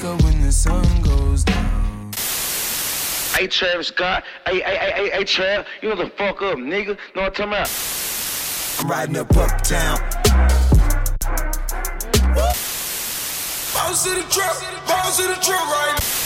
wake up when the sun goes down. Hey Travis Scott, hey, hey, hey, hey, hey Trav, you know the fuck up, nigga. Know what I'm talking about? I'm riding up uptown. Bounce to the truck, bounce to the truck right now.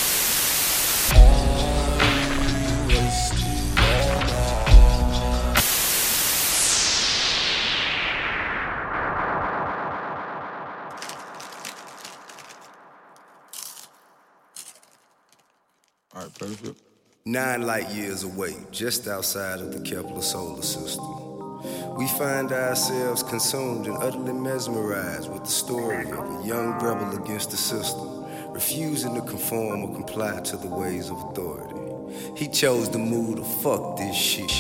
Perfect. Nine light years away, just outside of the Kepler solar system, we find ourselves consumed and utterly mesmerized with the story of a young rebel against the system, refusing to conform or comply to the ways of authority. He chose to move to fuck this shit.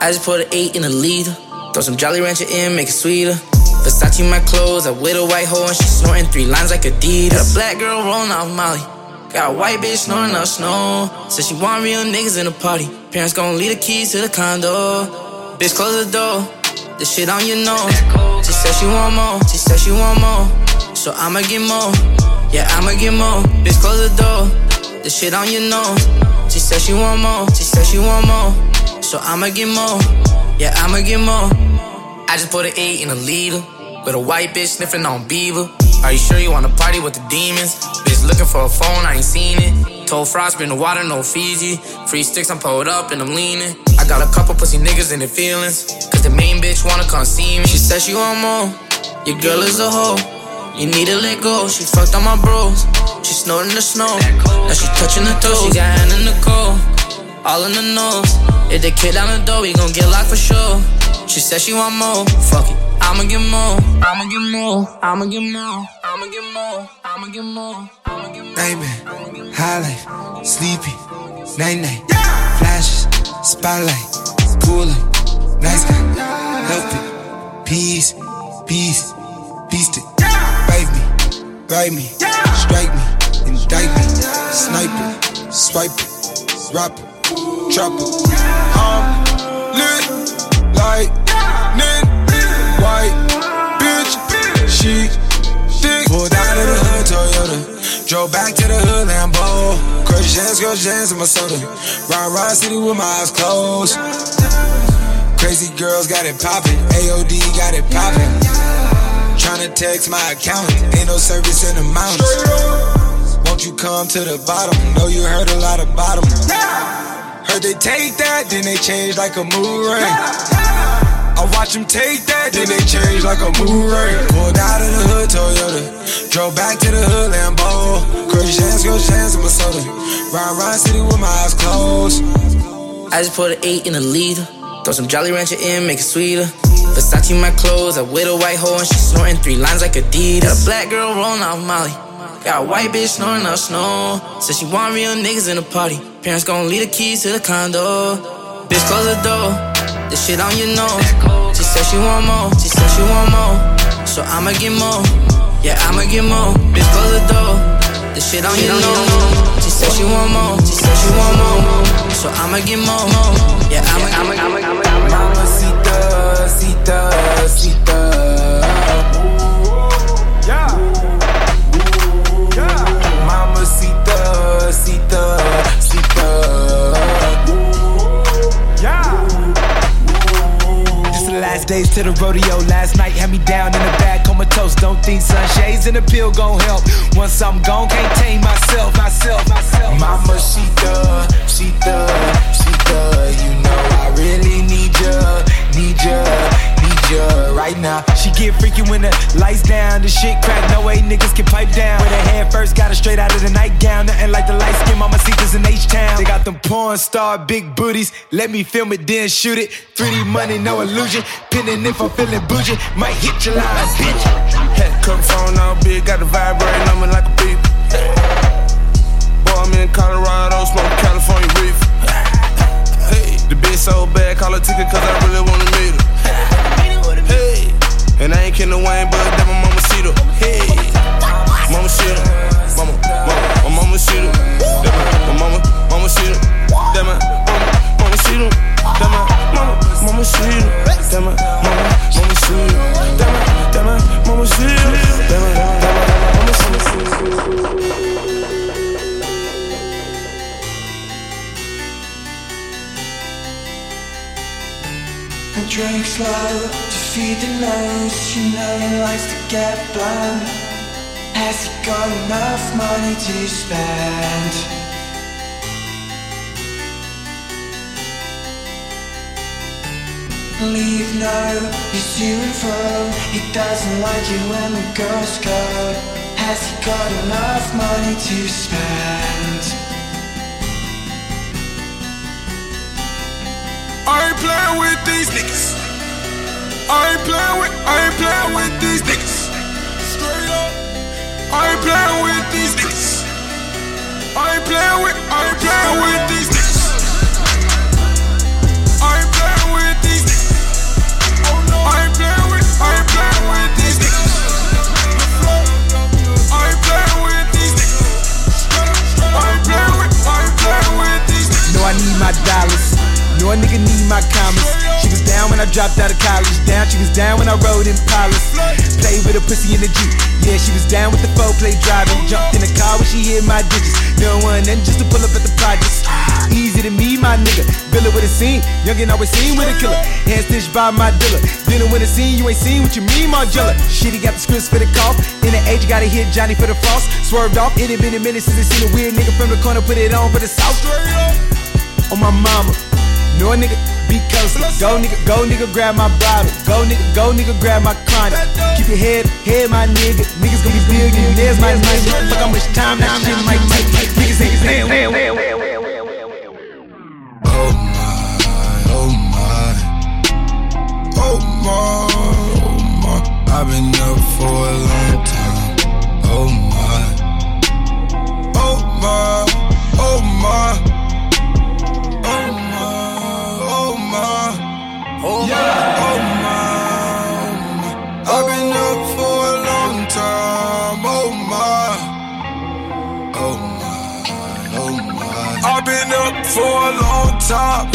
I just put an eight in a liter. Throw some Jolly Rancher in, make it sweeter. Versace my clothes, I with a white hoe and she snorting three lines like Adidas. Got a black girl rolling off Molly. Got a white bitch snoring up snow. Said she want real niggas in the party. Parents gon' leave the keys to the condo. Bitch, close the door. This shit on your nose. She said she want more. She said she want more. So I'ma get more. Yeah, I'ma get more. Bitch, close the door. This shit on your nose. She said she want more. She said she want more. So I'ma get more. Yeah, I'ma get more. I just put an eight in a liter. With a white bitch sniffing on Bieber. Are you sure you wanna party with the demons? Looking for a phone, I ain't seen it. Told Frost, been the water, no Fiji. Free sticks, I'm pulled up and I'm leaning. I got a couple pussy niggas in their feelings. Cause the main bitch wanna come see me. She said she want more. Your girl is a hoe. You need to let go. She fucked on my bros. She snorting the snow. Now she touching the toes. She got hand in the cold. All in the nose. If they kick down the door, we gon' get locked for sure. She said she want more. Fuck it. I'ma get more. I'ma get more. I'ma get more. I'ma get more. I'ma get more. I'ma get more. Nightmare, high life, sleepy, night night, flashes, spotlight, cooler, nice guy, help it, peace, peace, beast it, write me, write me, strike me, indict me, snipe it, swipe it, drop it, drop it. I'm lit like nin, white bitch, she thick. Pulled out of the hood Toyota, drove back to the hood Lambo. Crush jams, crush jams in my soda. Ride, ride city with my eyes closed. Crazy girls got it poppin', AOD got it poppin'. Tryna text my account, ain't no service in the mountains. Won't you come to the bottom? Know you heard a lot about 'em. Heard they take that, then they change like a mood ring. I watch them take that, then they change like a mood ring. Pulled out of the hood Toyota, drove back to the hood Lambo. Hands, crush hands in my soda. Ride, ride city with my eyes closed. I just put an eight in a liter. Throw some Jolly Rancher in, make it sweeter. Versace my clothes, I with a white hoe and she snorting three lines like Adidas. Got a black girl rolling off Molly. Got a white bitch snoring up snow. Said she want real niggas in the party. Parents gon' leave the keys to the condo. Bitch, close the door. This shit on your nose. She said she want more. She said she want more. So I'ma get more. Yeah, I'ma get more. Bitch, close the door. This shit on your nose. She said she want more. She said she want more. So I'ma get more. Yeah, I'ma, I'ma, I'ma, I'ma, I'ma. Mamacita, cita, cita. Yeah. Yeah. Mamacita, cita, cita. Last days to the rodeo. Last night had me down in the back, comatose. Don't think sunshades and a pill gon' help. Once I'm gone, can't tame myself, myself, myself. Mama, Cita, Cita, Cita. You know I really need ya, need ya, need right now. She get freaky when the lights down, the shit crack. No way niggas can pipe down. With her head first, got her straight out of the nightgown. Nothing like the light skin mama Cetas in H Town. They got them porn star big booties. Let me film it, then shoot it. 3D money, no illusion. Pinning if I'm feeling bougie, might hit your line, bitch. Hey, come phone all big, got the vibrating on me like a beep. Boy, I'm in Colorado, smoking California reef. Hey, the bitch so bad, call her ticket cause I really wanna meet her. And I ain't kin no Wayne, but that my mama see the Hey, mama see the Mama, mama, my mama see the That my, my mama, mama see the That my, mama, mama see the That my, mama, mama see the That my, mama, mama see the That my, that my, mama see the That my, that my, mama see the drinks love nose, you know he likes to get blunt. Has he got enough money to spend? Leave no, he's to and. He doesn't like you when the girls go. Has he got enough money to spend? I playing with these niggas. I ain't playing with, I ain't playing with these niggas. Straight up. I ain't playing with these niggas. I ain't playing with, I ain't playing with these niggas. I ain't playing with these. I ain't playing with, I ain't playing with these niggas. I ain't playing with these. I ain't playing with, I ain't playing with these. Know I need my dollars. Know a nigga need my commas. She was down when I dropped out of college. Down, she was down when I rode in Palace. Played with a pussy in the Jeep. Yeah, she was down with the four play driving. Jumped in the car when she hit my digits. No one then just to pull up at the projects. Easy to me, my nigga. Villa with a scene. Youngin' always seen with a killer. Hand stitched by my dealer. Dinner with a scene, you ain't seen what you mean, Margella. Shit, he got the scripts for the cough. In the age, gotta hit Johnny for the frost. Swerved off. It had been a minute since I seen a weird nigga from the corner put it on for the south. On my mama. No nigga be coasting. Go nigga, go nigga, grab my bottle. Go nigga, go nigga, grab my chronic. Keep your head, head my nigga. Niggas gonna be billionaires, my nigga. Fuck how much time that shit might take. Niggas ain't. Oh oh my, oh my. I've been up for a long for a long time.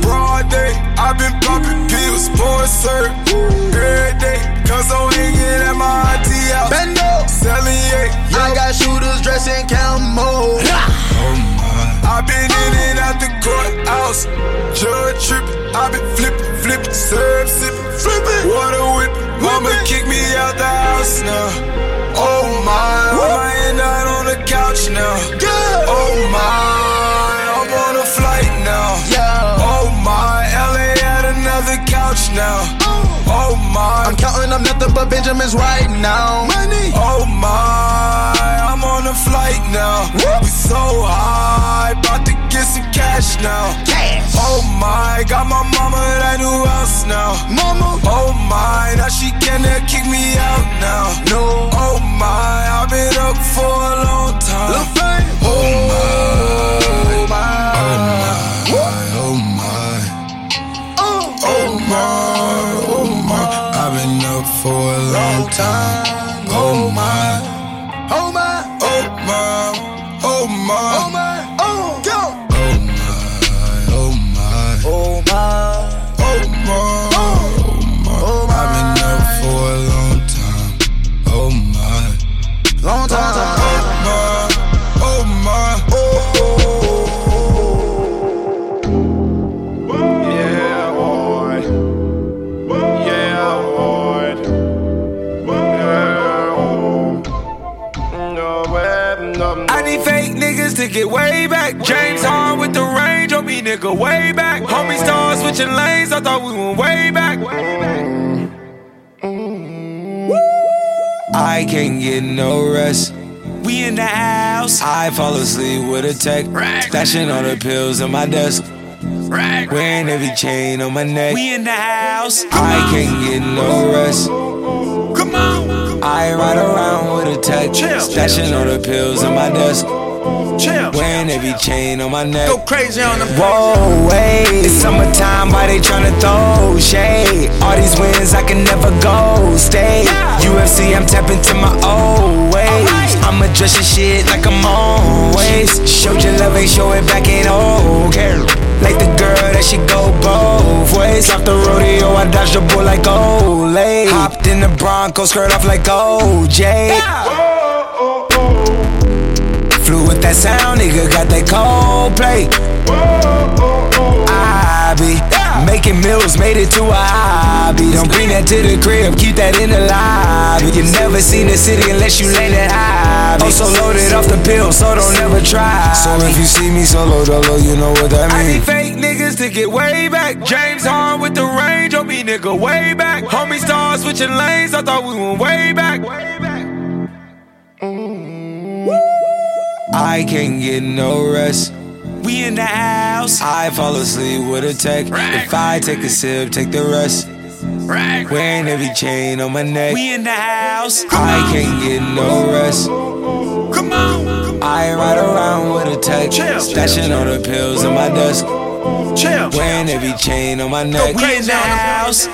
Broad day, I've been popping pills, pouring syrup every day. Cause I'm hanging at my auntie house. Bendo. Selling yeah, I got shooters dressed in camo. I've been in and out the courthouse. Judge tripping, I've been flipping, flipping, serve sipping, flipping, water whipping. Mama kick me out the house now. Oh my, I end out on the couch now. Oh my, couch now. Oh my, I'm counting up nothing but Benjamins right now. Money. Oh my, I'm on a flight now. We so high, about to get some cash now. Cash. Oh my, got my mama that new house now. Mama. Oh my, now she cannot kick me out now. No. Oh my, I've been up for a long time. Lil Fame. Oh my, Oh my. Oh time. Nigga, way back. Homie start switching lanes, I thought we went way back. I can't get no rest. We in the house. I fall asleep with a tech. Stashing all the pills on my desk. Wearing every chain on my neck. We in the house. I can't get no rest. Come on. I ride around with a tech. Stashing all the pills on my desk. Wearing every chain on my neck. Go crazy on them. Whoa, wait. It's summertime, why they tryna throw shade? All these wins, I can never go stay. UFC, I'm tapping to my old ways. I'ma dress your shit like I'm always. Showed your love, ain't show it back, ain't okay. Like the girl that she go both ways. Off the rodeo, I dodged the bull like Olay. Hopped in the Bronco, skirt off like OJ. With that sound, nigga got that cold play. I be Making meals, made it to a hobby. Don't bring that to the crib, keep that in the lobby. You never seen the city unless you land at high. Oh, also loaded off the pill, so don't ever try. So if you see me solo dolo, you know what that means. I need fake niggas to get way back. James Harden with the range on me, nigga, way back. Homie start switching lanes, I thought we went way back. I can't get no rest. We in the house. I fall asleep with a tech. If I take a sip, take the rest. Wearing every chain on my neck. We in the house. I can't get no rest. Come on. I ride around with a tech. Stashing all the pills in my desk. Wearing every chain on my neck. We in the house.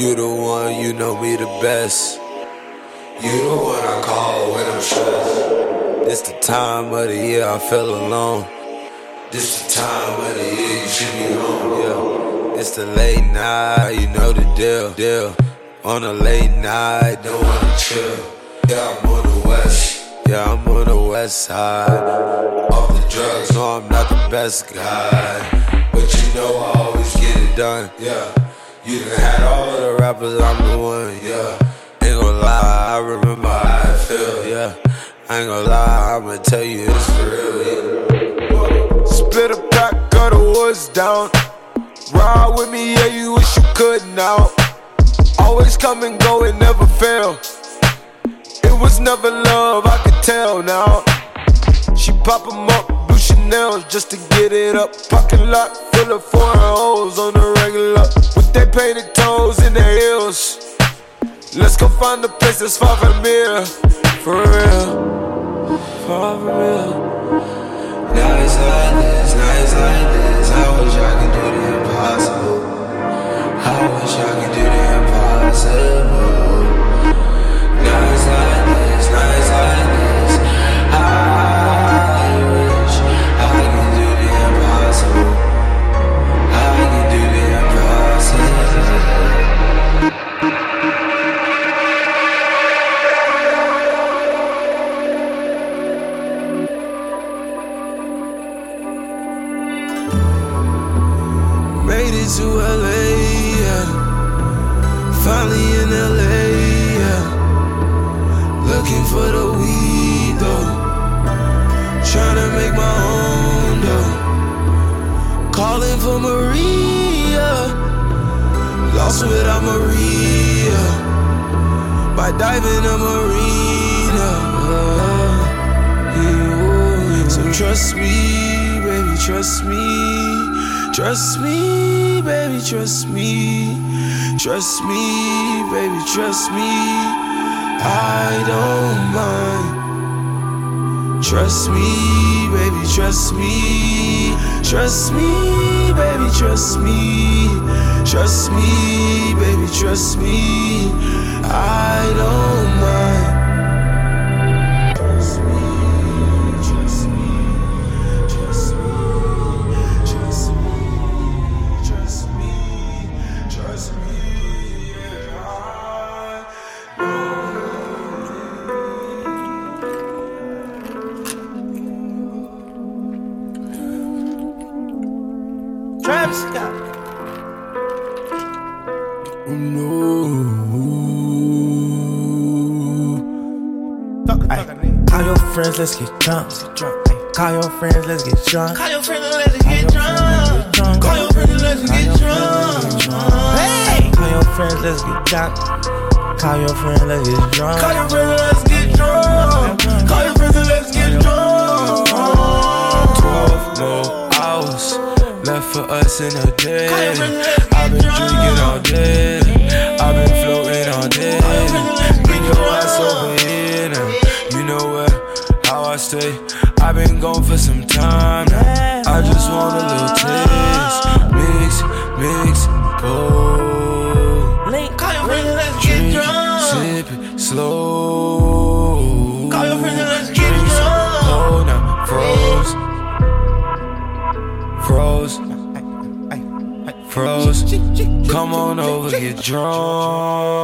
You the one, you know me the best. You the one I call when I'm stressed. This the time of the year I feel alone. This the time of the year you should be home, yeah. It's the late night, you know the deal, deal. On a late night, don't wanna chill. Yeah, I'm on the west. Yeah, I'm on the west side. Off the drugs, no, I'm not the best guy. But you know I always get it done, yeah. You had all the rappers, I'm the one, yeah. Ain't gonna lie, I remember how I feel, yeah. I ain't gonna lie, I'ma tell you it's real, yeah. Split a pack of the woods down. Ride with me, yeah, you wish you could now. Always come and go, it never fail. It was never love, I could tell now. She pop 'em up, blue Chanel just to get it up. Parking lot full of foreign hoes on the regular. Their painted toes in the hills. Let's go find a place that's far from here. For real. Far from real. Now it's like this, now it's like this. I wish I could do the impossible. I wish I could do the impossible. For the weed, though. Trying to make my own, though. Calling for Maria. Lost without Maria. By diving a marina. Yeah. So trust me, baby, trust me. Trust me, baby, trust me. Trust me, baby, trust me. I don't mind. Trust me, baby, trust me. Trust me, baby, trust me. Trust me, baby, trust me. I don't mind. Drunk. Call your friends and let's get drunk. Call your friends and let's get drunk. Hey! Call your friends, let's get drunk. Call your friends, let's get drunk. Call your friends and let's get drunk. Call your friends and let's get drunk. 12 more hours left for us in a day. I've been drinking all day. I've been floating all day. Bring your ass over here now. You know where, how I stay gone for some time now. I just want a little taste. Mix, mix, go. Link, call your friends and let's get drunk. Sip it slow. Call your friends and let's get drunk. Hold now, froze. Froze. Froze. Come on over, get drunk.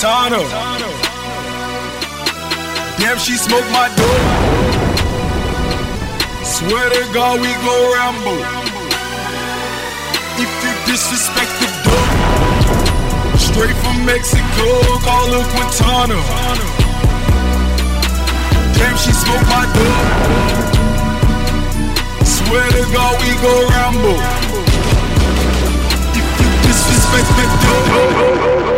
Montana. Damn, she smoked my dope. Swear to God, we go Rambo. If you disrespect the dope, straight from Mexico, call her Quintana. Damn, she smoked my dope. Swear to God, we go Rambo. If you disrespect the dope.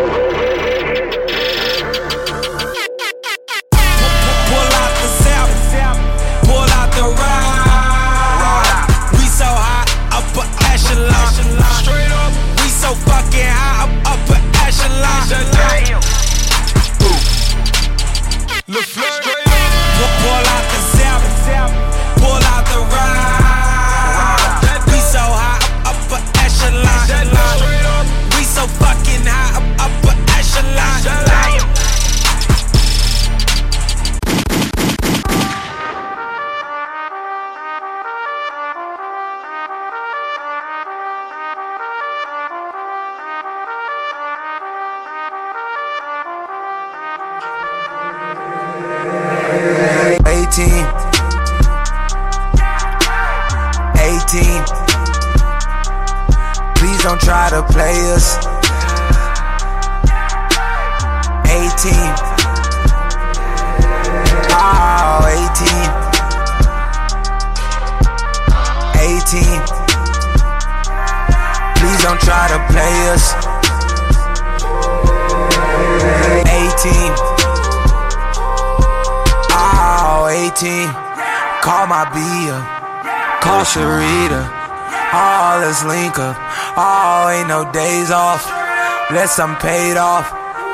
I'm paid off.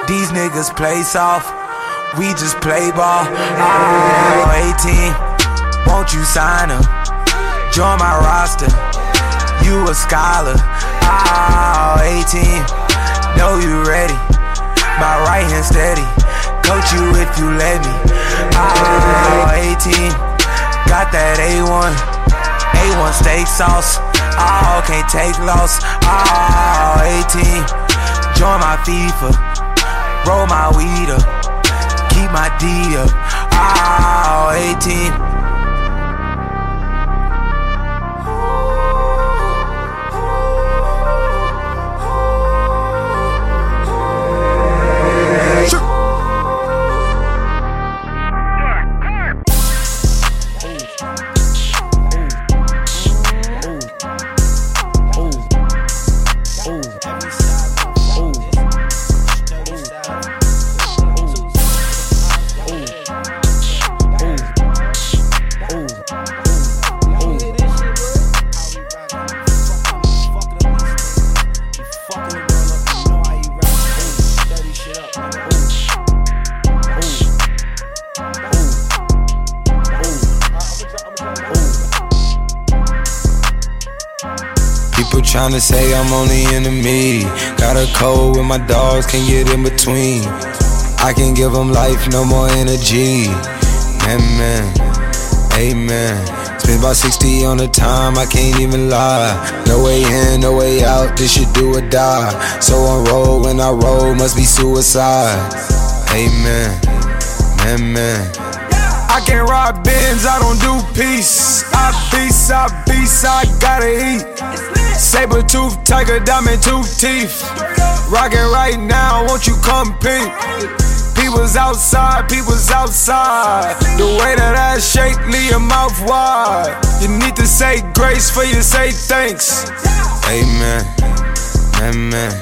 These niggas play soft. We just play ball. Oh, 18. Won't you sign up? Join my roster. You a scholar. Oh, 18. Know you ready. My right hand steady. Coach you if you let me. Oh, 18. Got that A1. A1 steak sauce. Oh, can't take loss. Oh, 18. Join my FIFA. Roll my weed up. Keep my D up. Ah, oh, 18. Tryna say I'm only enemy. Got a code with my dogs, can't get in between. I can give them life, no more energy. Amen, amen. Spent about 60 on the time, I can't even lie. No way in, no way out, this shit do or die. So on roll, when I roll, must be suicide. Amen, amen. I can't ride bins, I don't do peace. I beast, I beast, I gotta eat. Saber tooth, tiger, diamond tooth teeth. Rockin' right now, won't you come peep? People's outside, people's outside. The way that I shake, leave your mouth wide. You need to say grace for you say thanks. Amen, amen.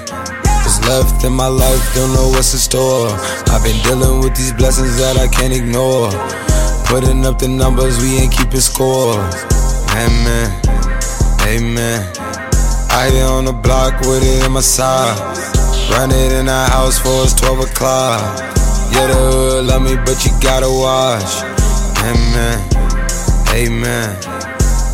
Left in my life, don't know what's in store. I've been dealing with these blessings that I can't ignore. Putting up the numbers, we ain't keeping score. Amen, amen. I on the block with it in my side. Run it in the house for it's 12 o'clock. Yeah, the hood love me, but you gotta watch. Amen, amen.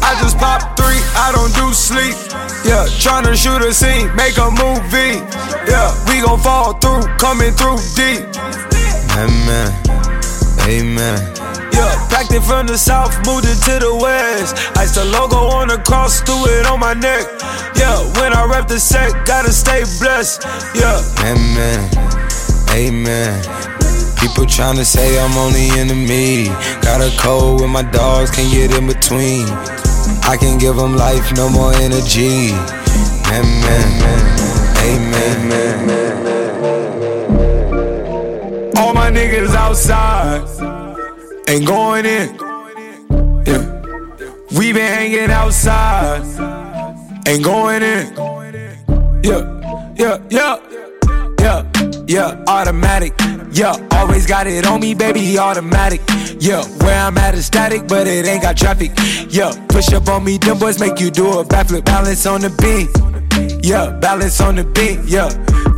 I just pop three, I don't do sleep. Yeah, tryna shoot a scene, make a movie. Yeah, we gon' fall through, coming through deep. Amen, amen. Yeah, packed it from the south, moved it to the west. Ice the logo on the cross, threw it on my neck. Yeah, when I rep the set, gotta stay blessed. Yeah. Amen. Amen. People tryna say I'm only enemy. Got a code with my dogs, can't get in between. I can give them life, no more energy. Amen. Amen. All my niggas outside ain't going in. Yeah. We been hanging outside, ain't going in. Yeah, yeah, yeah, yeah, yeah, automatic. Yeah, always got it on me, baby, automatic. Yeah, where I'm at is static, but it ain't got traffic. Yeah, push up on me, them boys make you do a backflip, balance on the beat. Yeah, balance on the beat. Yeah,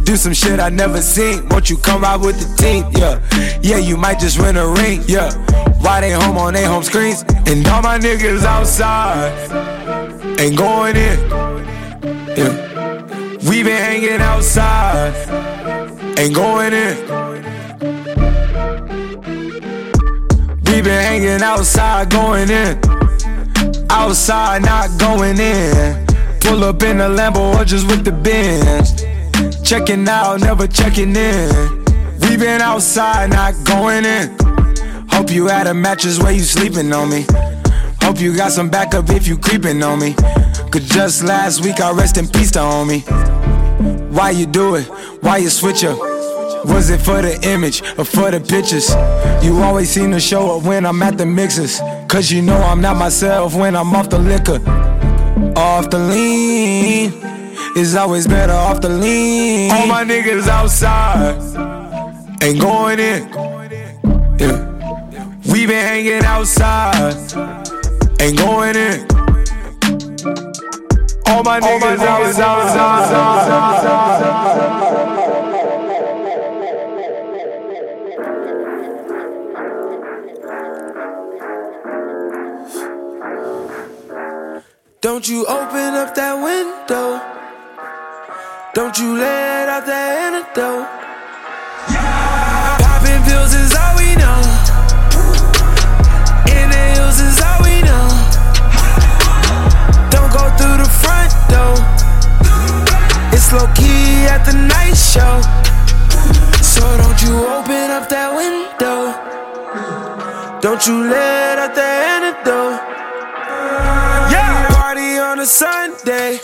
do some shit I never seen. Won't you come ride with the team? Yeah, yeah, you might just win a ring. Yeah, why they home on their home screens? And all my niggas outside ain't going in. Yeah, we been hanging outside, ain't going in. We been hanging outside, going in. Outside, not going in. Pull up in a Lambo or just with the Benz. Checking out, never checking in. We been outside, not going in. Hope you had a mattress where you sleeping on me. Hope you got some backup if you creeping on me. Cause just last week I rest in peace to homie. Why you do it? Why you switch up? Was it for the image or for the pictures? You always seem to show up when I'm at the mixers. Cause you know I'm not myself when I'm off the liquor. Off the lean. It's always better off the lean. All my niggas outside. Ain't going in. Yeah. We been hanging outside. Ain't going in. All my niggas, outside. Don't you open up that window. Don't you let out that antidote. Yeah. Popping pills is all we know. In the hills is all we know. Don't go through the front door. It's low key at the night show. So don't you open up that window. Don't you let out the antidote. Yeah, party on a Sunday.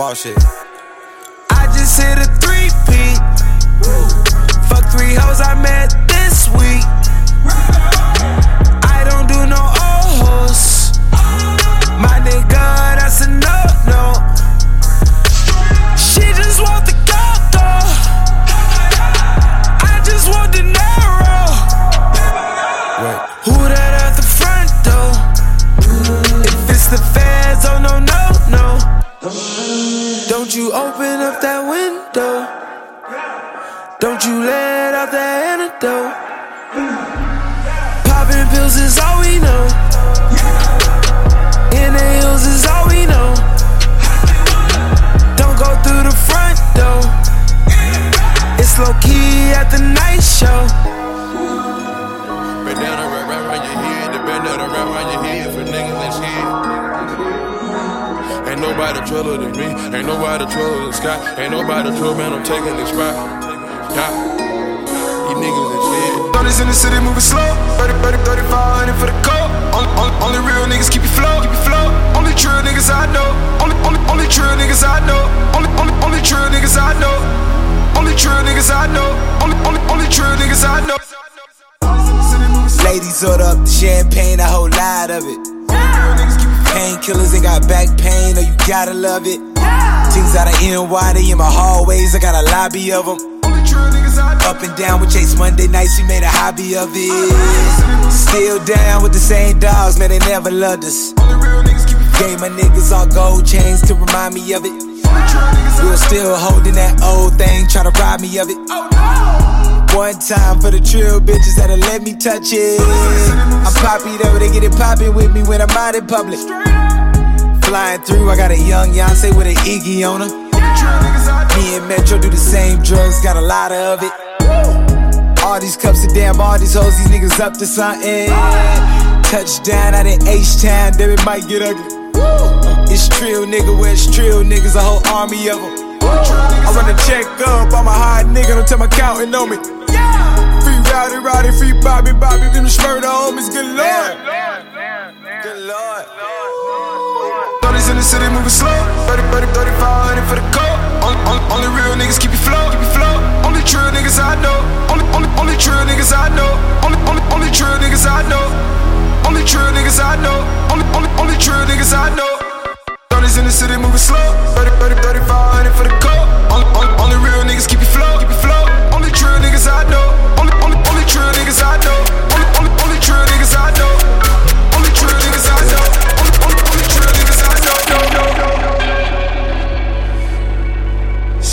It's bullshit. I just hit a three peat. Fuck three hoes I met Pills is all we know. In the hills is all we know. Don't go through the front door. It's low key at the night show. Bandana wrap right around your head, the bandana wrap around your head for niggas that's here. Ain't nobody truller than me, ain't nobody truller than Scott, ain't nobody truller, man, I'm taking this spot. Yeah, 30s in the city moving slow. 30, 30, 3500 for the coat. Only, only, only real niggas keep you flow, keep you flow. Only true niggas I know. Only, only, only true niggas I know. Only, only, only true niggas I know. Only true niggas I know. Only, only, only true niggas I know. Ladies order up the champagne, a whole lot of it. Painkillers and got back pain, oh you gotta love it. Things out of NY, they in my hallways, I got a lobby of them. Up and down with Chase Monday nights, we made a hobby of it. Still down with the same dogs, man, they never loved us. Gave my niggas all gold chains to remind me of it. We were still holding that old thing, try to rob me of it. One time for the trill bitches that'll let me touch it. I'm poppy though, they get it poppin' with me when I'm out in public. Flying through, I got a young Yonsei with an Iggy on her. Me and Metro do the same drugs, got a lot of it. All these cups of damn, all these hoes, these niggas up to something. Touchdown out in H-Town, then it might get ugly. It's trill nigga, where it's trill niggas, a whole army of them. I run a check up, I'm a hot nigga, don't tell my counting on me. Free Rowdy, Rowdy, free Bobby, Bobby, them the homies, good lord. 30s in the city moving slow. 30, 30, 3500 for the coat. Only, only, only real niggas keep you flow, keep you flow. Only true niggas I know. Only, only, only true niggas I know. Only, only, only true niggas I know. Only true niggas I know. Only, only, only true niggas I know. 30s in the city moving slow. 30, 30, 3500 for the coat. Only, only, only real niggas keep you flow, keep you flow. Only true niggas I know. Only, only, only true niggas I know. Only, only, only true niggas I know.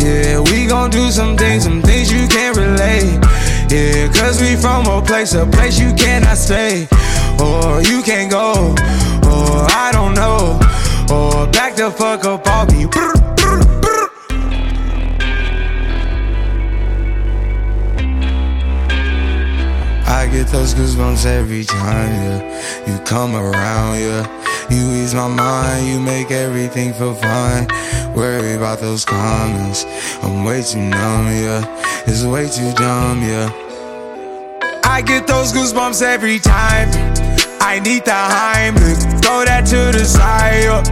Yeah, we gon' do some things, some things you can't relate. Yeah, cause we from a place, a place you cannot stay. Or you can't go, or I don't know. Or back the fuck up off me. I get those goosebumps every time, yeah. You come around, yeah. You ease my mind, you make everything feel fine. Worry about those comments. I'm way too numb, yeah. It's way too dumb, yeah. I get those goosebumps every time. I need the Heimlich, throw that to the side. yeah.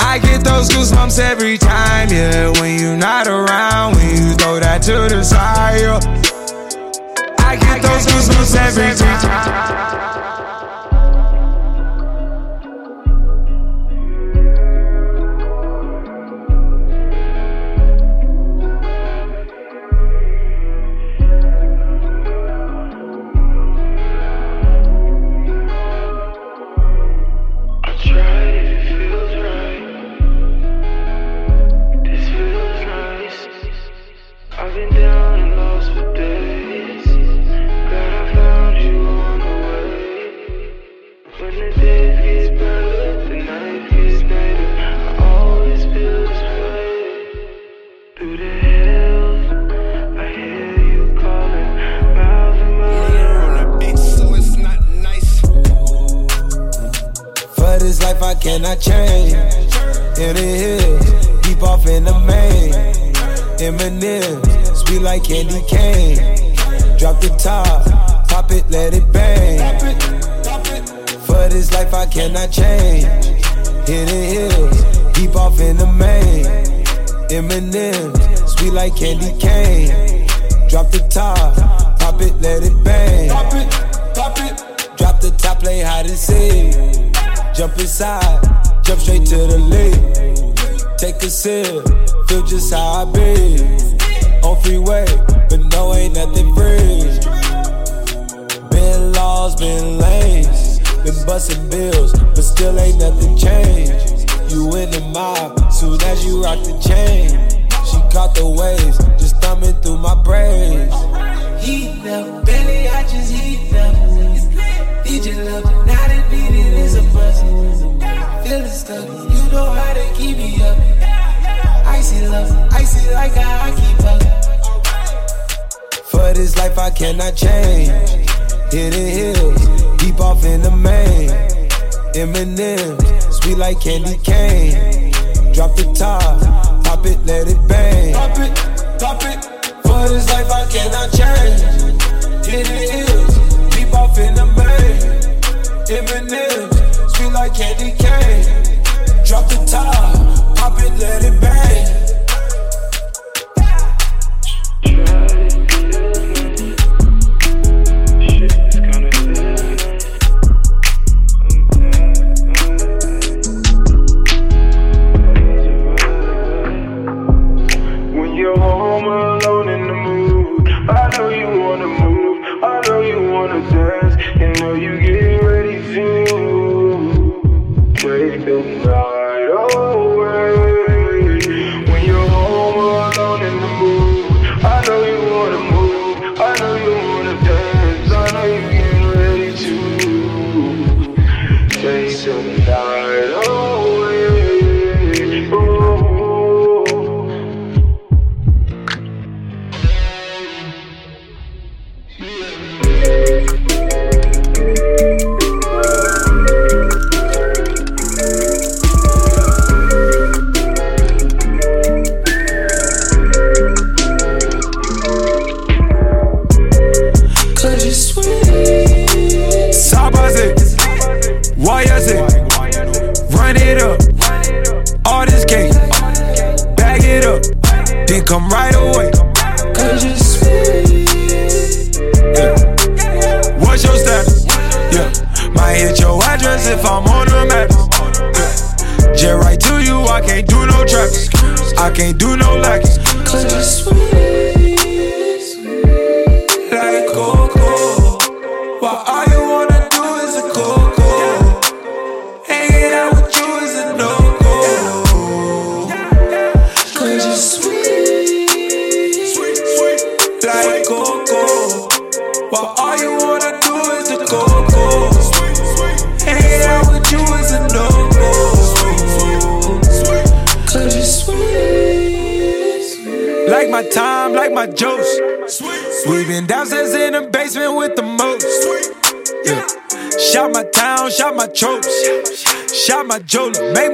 I get those goosebumps every time, yeah. When you're not around, when you throw that to the side. yeah. I get those goosebumps every time. Life I change. The hills, deep off in the main. Eminem, sweet like candy cane. Drop the top, pop it, let it bang. For this life I cannot change. The hills, deep off in the main. Eminem, sweet like candy cane. Drop the top, pop it, let it bang. It, it. Drop the top, play hide and seek. Jump inside, jump straight to the lead. Take a sip, feel just how I be. On freeway, but no, ain't nothing free. Been lost, been lanes, been busting bills, but still ain't nothing changed. You in the mob, soon as you rock the chain. She caught the waves, just thumbing through my braids. Heat up, belly, I just heat up. Your love, now that needed is a buzz. Feeling stuck, you know how to keep me up. Icy love, icy like a hockey puck. For this life I cannot change. Hit the hills, deep off in the main. Eminem, sweet like candy cane. Drop the top, pop it, let it bang. Pop it, pop it. For this life I cannot change. Hit the hills, deep off in the main. Eminem, sweet like candy cane. Drop the top, pop it, let it bang.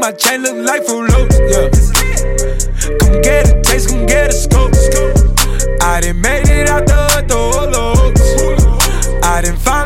my chain look like Fruit yeah. Come get a taste, come get a scope. I done made it out the hood, the hollows. I done find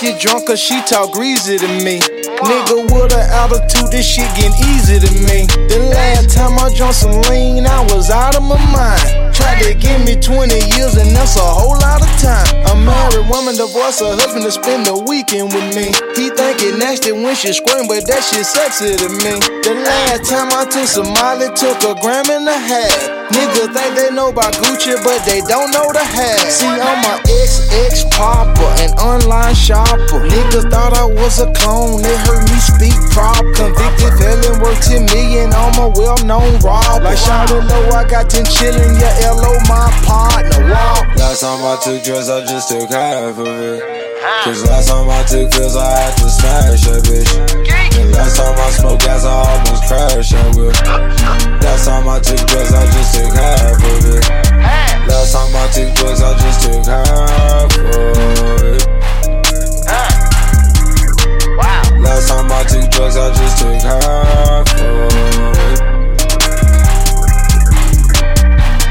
get drunk cause she talk greasy to me. Nigga with an attitude, this shit getting easy to me. The last time I drunk some lean, I was out of my mind. Tried to give me 20 years and that's a whole lot of time. A married woman divorced her husband to spend the weekend with me. He think it nasty when she scream, but that shit sexy to me. The last time I took some Molly, took a gram and a half. Niggas think they know about Gucci, but they don't know the half. See, I'm a XX popper, an online shopper. Niggas thought I was a clone, they heard me speak proper. Convicted felon worth 10 million, I'm a well known robber. Like Shawty Low, I got 10 chillin', yeah, LO my partner. Walk. Last time I took drugs, I just took half of it. Cause last time I took pills, I had to smash that bitch. Last time I smoked gas, I almost crashed I took drugs, I just took half of it. Last time I took drugs, I just took half of it. Last time I took drugs, I just took half of it.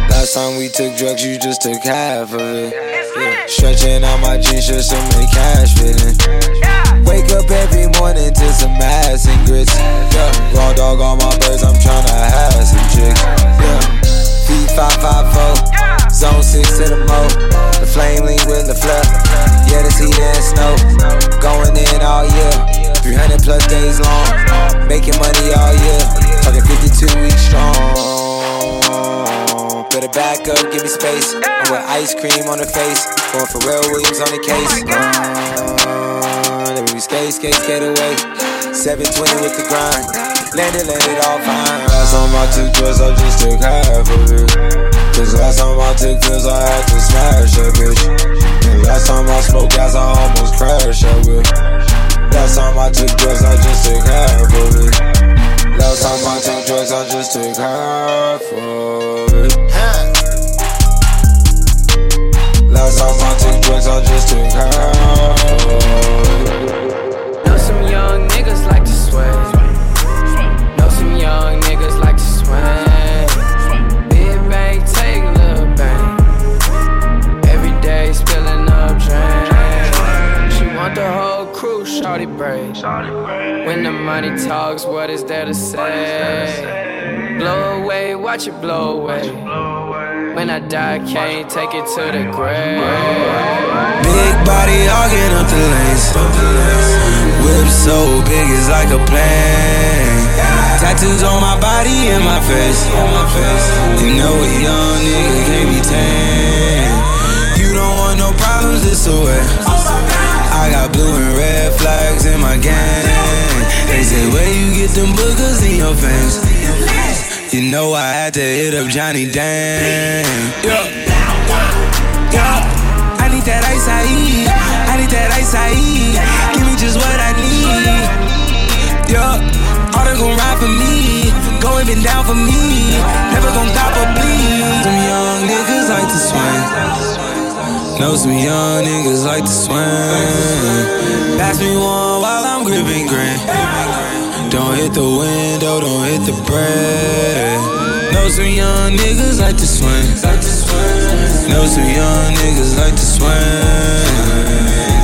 Last time we took drugs, you just took half of it. Yeah. Stretching out my jeans just to make cash fit in. Wake up every morning to some ass and grits. Yeah. Raw dog on my birds, I'm tryna have some chicks. Yeah. Feet 554, zone 6 to the mo. The flame lean with the flare. Yeah, this heat and snow. Going in all year. 300 plus days long. Making money all year. Talking 52 weeks strong. Better back up, give me space. I'm with ice cream on the face. Going for real Williams on the case. Uh, then we skate, skate, skate away. 720 with the grind. Landed, landed all fine. Last time I took drugs, I just took half of it. Cause last time I took pills, I had to smash that bitch. And last time I smoked gas, I almost crashed that whip. Last time I took drugs, I just took half of it. Last time I took drugs, I just took half of it. Last time I took drugs, I just took half of it. Niggas like to sweat. Know some young niggas like to swing. Big bang, take a little bang. Every day spilling up drink. She want the whole crew, shorty break. When the money talks, what is there to say? Blow away, watch it blow away. When I die, can't take it to the grave. Big body hogging up the lanes. Whip so big it's like a plane. Tattoos on my body and my face. You know a young nigga can't be tamed. You don't want no problems this away. I got blue and red flags in my gang. They say where you get them boogers in your face. You know I had to hit up Johnny Dang. Yeah. Yeah. I need that ice I eat. I need that ice I eat. Yeah. All they gon' ride for me. Go and been down for me. Never gon' cop or bleed. Some young niggas like to swing. Know some young niggas like to swing. Pass me one while I'm gripping green. Don't hit the window, don't hit the bread. Know some young niggas like to swing. Know some young niggas like to swing.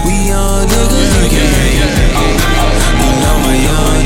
We young niggas, you can You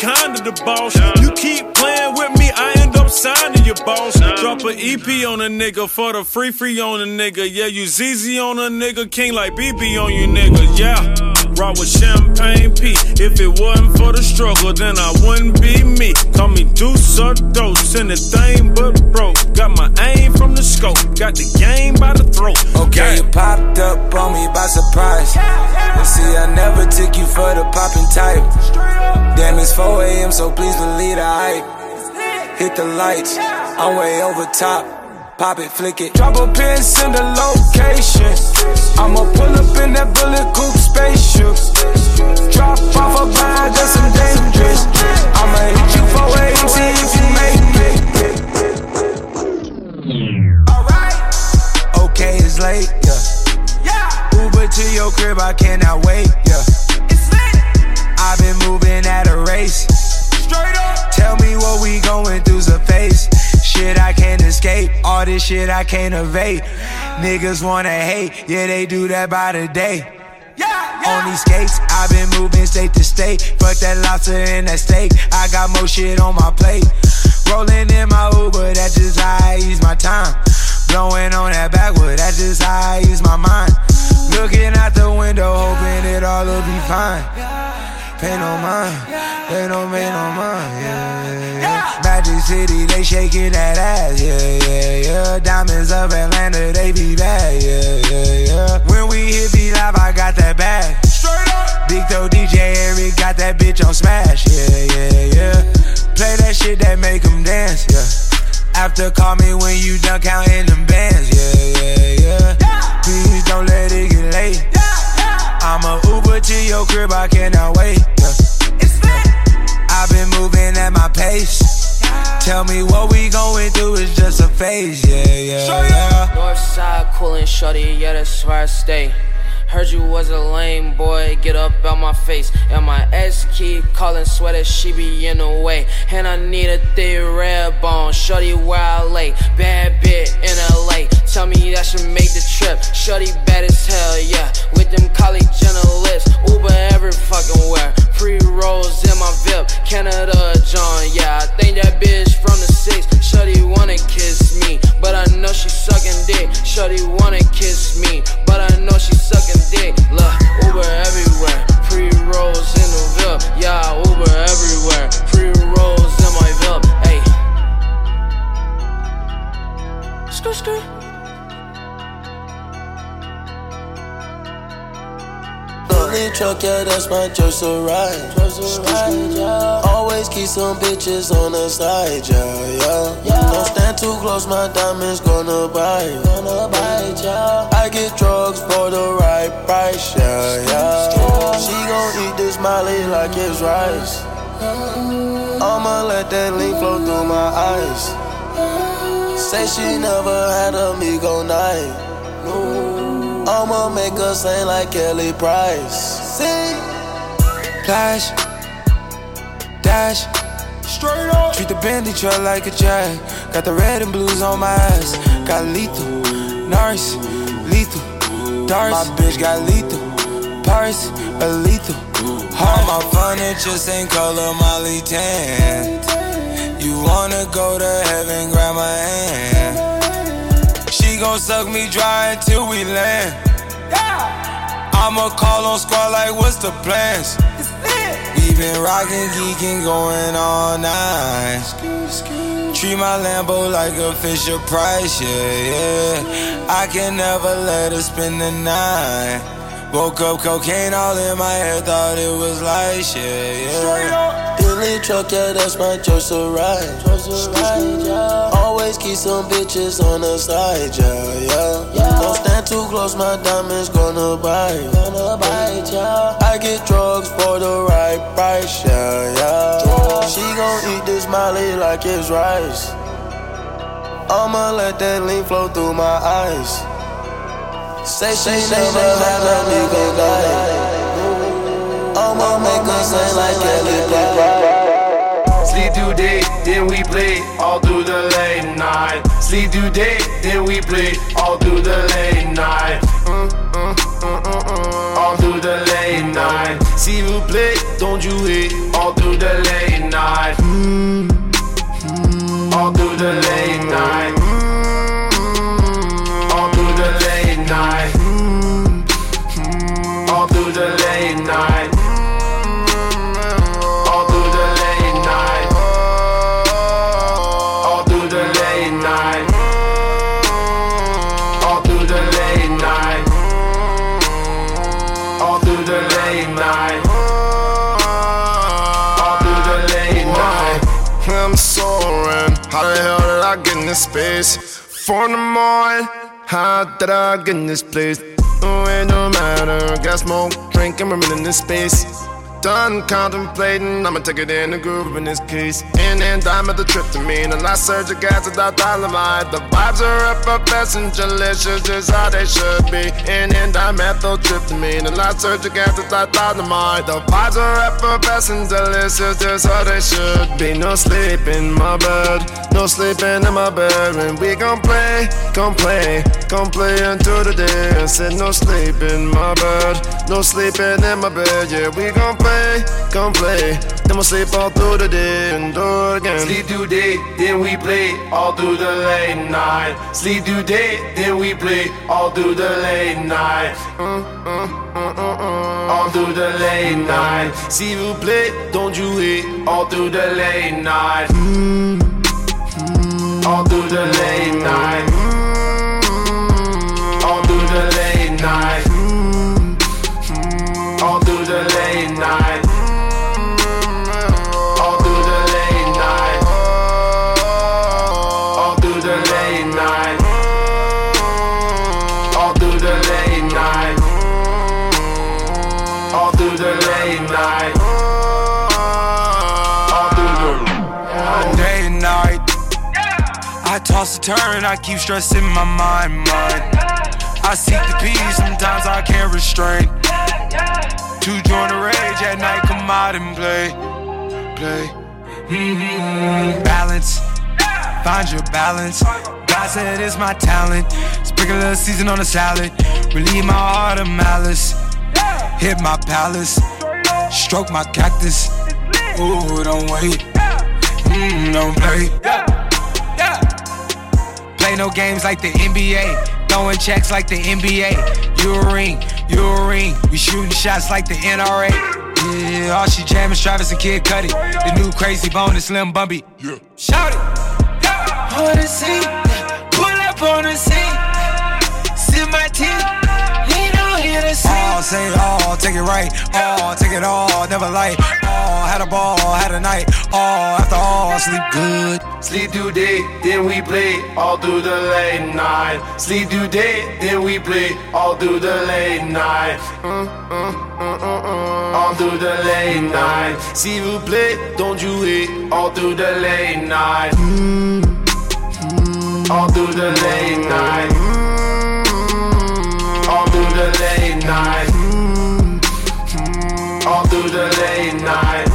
kinda the boss. You keep playing with me, I end up signing your boss. Drop a EP on a nigga for the free free on a nigga. Yeah, you ZZ on a nigga, king like BB on you nigga. Yeah. Rock with champagne P. If it wasn't for the struggle, then I wouldn't be me. Call me Deuce or Dose, anything but broke. Got my aim from the scope, got the game by the throat. Okay, you popped up on me by surprise. And see, I never took you for the popping type. Damn, it's 4 a.m., so please believe the hype. Hit the lights, I'm way over top. Pop it, flick it. Drop a pin, send a location. I'ma pull up in that bullet can't evade. Niggas wanna hate, yeah, they do that by the day. On these skates, I've been moving state to state. Fuck that lobster and that steak. I got more shit on my plate. Rolling in my Uber, that's just how I use my time. Blowing on that backwood, that's just how I use my mind. Looking out the window, hoping it all will be fine. Pay no mind, they don't pay no mind, yeah, yeah. Magic City, they shaking that ass, yeah, yeah, yeah. Diamonds of Atlanta, they be bad, yeah, yeah, yeah. When we hit V Live, I got that bag. Big though DJ Eric got that bitch on smash, yeah, yeah, yeah. Play that shit that make 'em dance, yeah. After call me when you done counting them bands, yeah, yeah, yeah. Please don't let it get late. I'ma Uber to your crib, I cannot wait. Yeah. I've been moving at my pace. Tell me what we going through is just a phase, yeah, yeah, yeah. North side coolin' shorty, yeah, that's where I stay. Heard you was a lame boy, get up out my face. And my ex keep calling sweater, she be in the way. And I need a thick red bone, shorty where I lay. Bad bit in LA, tell me that should make the trip. Shorty bad as hell, yeah. With them college journalists, Uber every fucking where. Pre rolls in my VIP, Canada John, yeah. I think that bitch from the six. Shorty wanna kiss me, but I know she sucking dick. Shorty wanna kiss me, but I know she sucking dick. Look, Uber everywhere, pre rolls in the VIP, yeah. Uber everywhere, Truck, yeah, that's my choice to ride. Always keep some bitches on the side, yeah, yeah. Don't stand too close, my diamonds gonna bite. Gonna bite, yeah. I get drugs for the right price, yeah, yeah. She gon' eat this Molly like it's rice. I'ma let that lean flow through my eyes. Say she never had a Migo night. I'ma make her sing like Kelly Price. Sing. Flash, dash, straight up. Treat the Bentley truck like a jag. Got the red and blues on my ass. Got lethal, Norris, lethal, darts. My bitch got lethal, Paris, a lethal. All my furniture same color, Molly tan. You wanna go to heaven, grab my hand. She gon' suck me dry until we land. I'ma call on squad like what's the plans? We been rockin', geeking, going all night. Treat my Lambo like a Fisher Price, yeah, yeah. I can never let her spend the night. Woke up cocaine all in my head, thought it was light, yeah, yeah. Bentley truck, yeah, that's my choice to ride. Always keep some bitches on the side, yeah, yeah. Don't stand too close, my diamonds gonna bite. Gonna bite, yeah. I get drugs for the right price, yeah, yeah. She gon' eat this Molly like it's rice. I'ma let that lean flow through my eyes. Say she never had a nigga die. I'ma make her like Kelly. Sleep through day, then we play all through the late night. Sleep through day, then we play all through the late night. Mm, mm, mm. All through the late night. See you play, don't you hate? All through the late night. Space? Four in the morning. How did I get in this place? Oh, it don't matter. Got smoke, drink, and we're in this space. Done contemplating, I'ma take it in the groove in this case. In and dime at the tryptamine, a lot surgic acid, without dynamite. The vibes are effervescent, delicious, just how they should be. In and dimethyltryptamine, a lot surgic acid, without dynamite. The vibes are effervescent, delicious, just how they should be. No sleep in my bed, no sleeping in my bed. And we gon' play, gon' play, gon' play until the day. I said no sleep in my bed, no sleeping in my bed. Yeah, we gon' play, gon' play. Then we'll sleep all through the day and do it again. Sleep through day, then we play all through the late night. Sleep through day, then we play all through the late night. Mm, mm, mm, mm, mm. All through the late night. See you play, don't you hate? All through the late night. Mm, mm. All through the late night. Mm, All through the late night. All through the late night. All through the late night. All through the late night. All through the late night. All through the late night. All through the Day night. I toss and turn, I keep stressing my mind, mind. I seek the peace, sometimes I can't restrain. To join the rage at night, come out and play, play. Mm-hmm. Balance, find your balance. God said it's my talent. Sprinkle a season on the salad. Relieve my heart of malice. Hit my palace. Stroke my cactus. Ooh, don't wait. Mm, don't play. Play no games like the NBA. Throwing checks like the NBA. You a ring, you a ring. We shooting shots like the NRA. Yeah, all she jamming, Travis and Kid Cudi. The new crazy bone is Slim Bumpy. Yeah. Shout it. On the scene, pull up on the scene, sip my tea, lean on here to see. All say all, take it right. All, take it all, never light. All, had a ball, had a night. All, after all, sleep good. Sleep through day, then we play all through the late night. Sleep through day, then we play all through the late night. Mm, mm, mm, mm, mm. All through the late night. See you play, don't you hate? All through the late night. Mm, mm. All through the late night. Through the late night. All through the late night.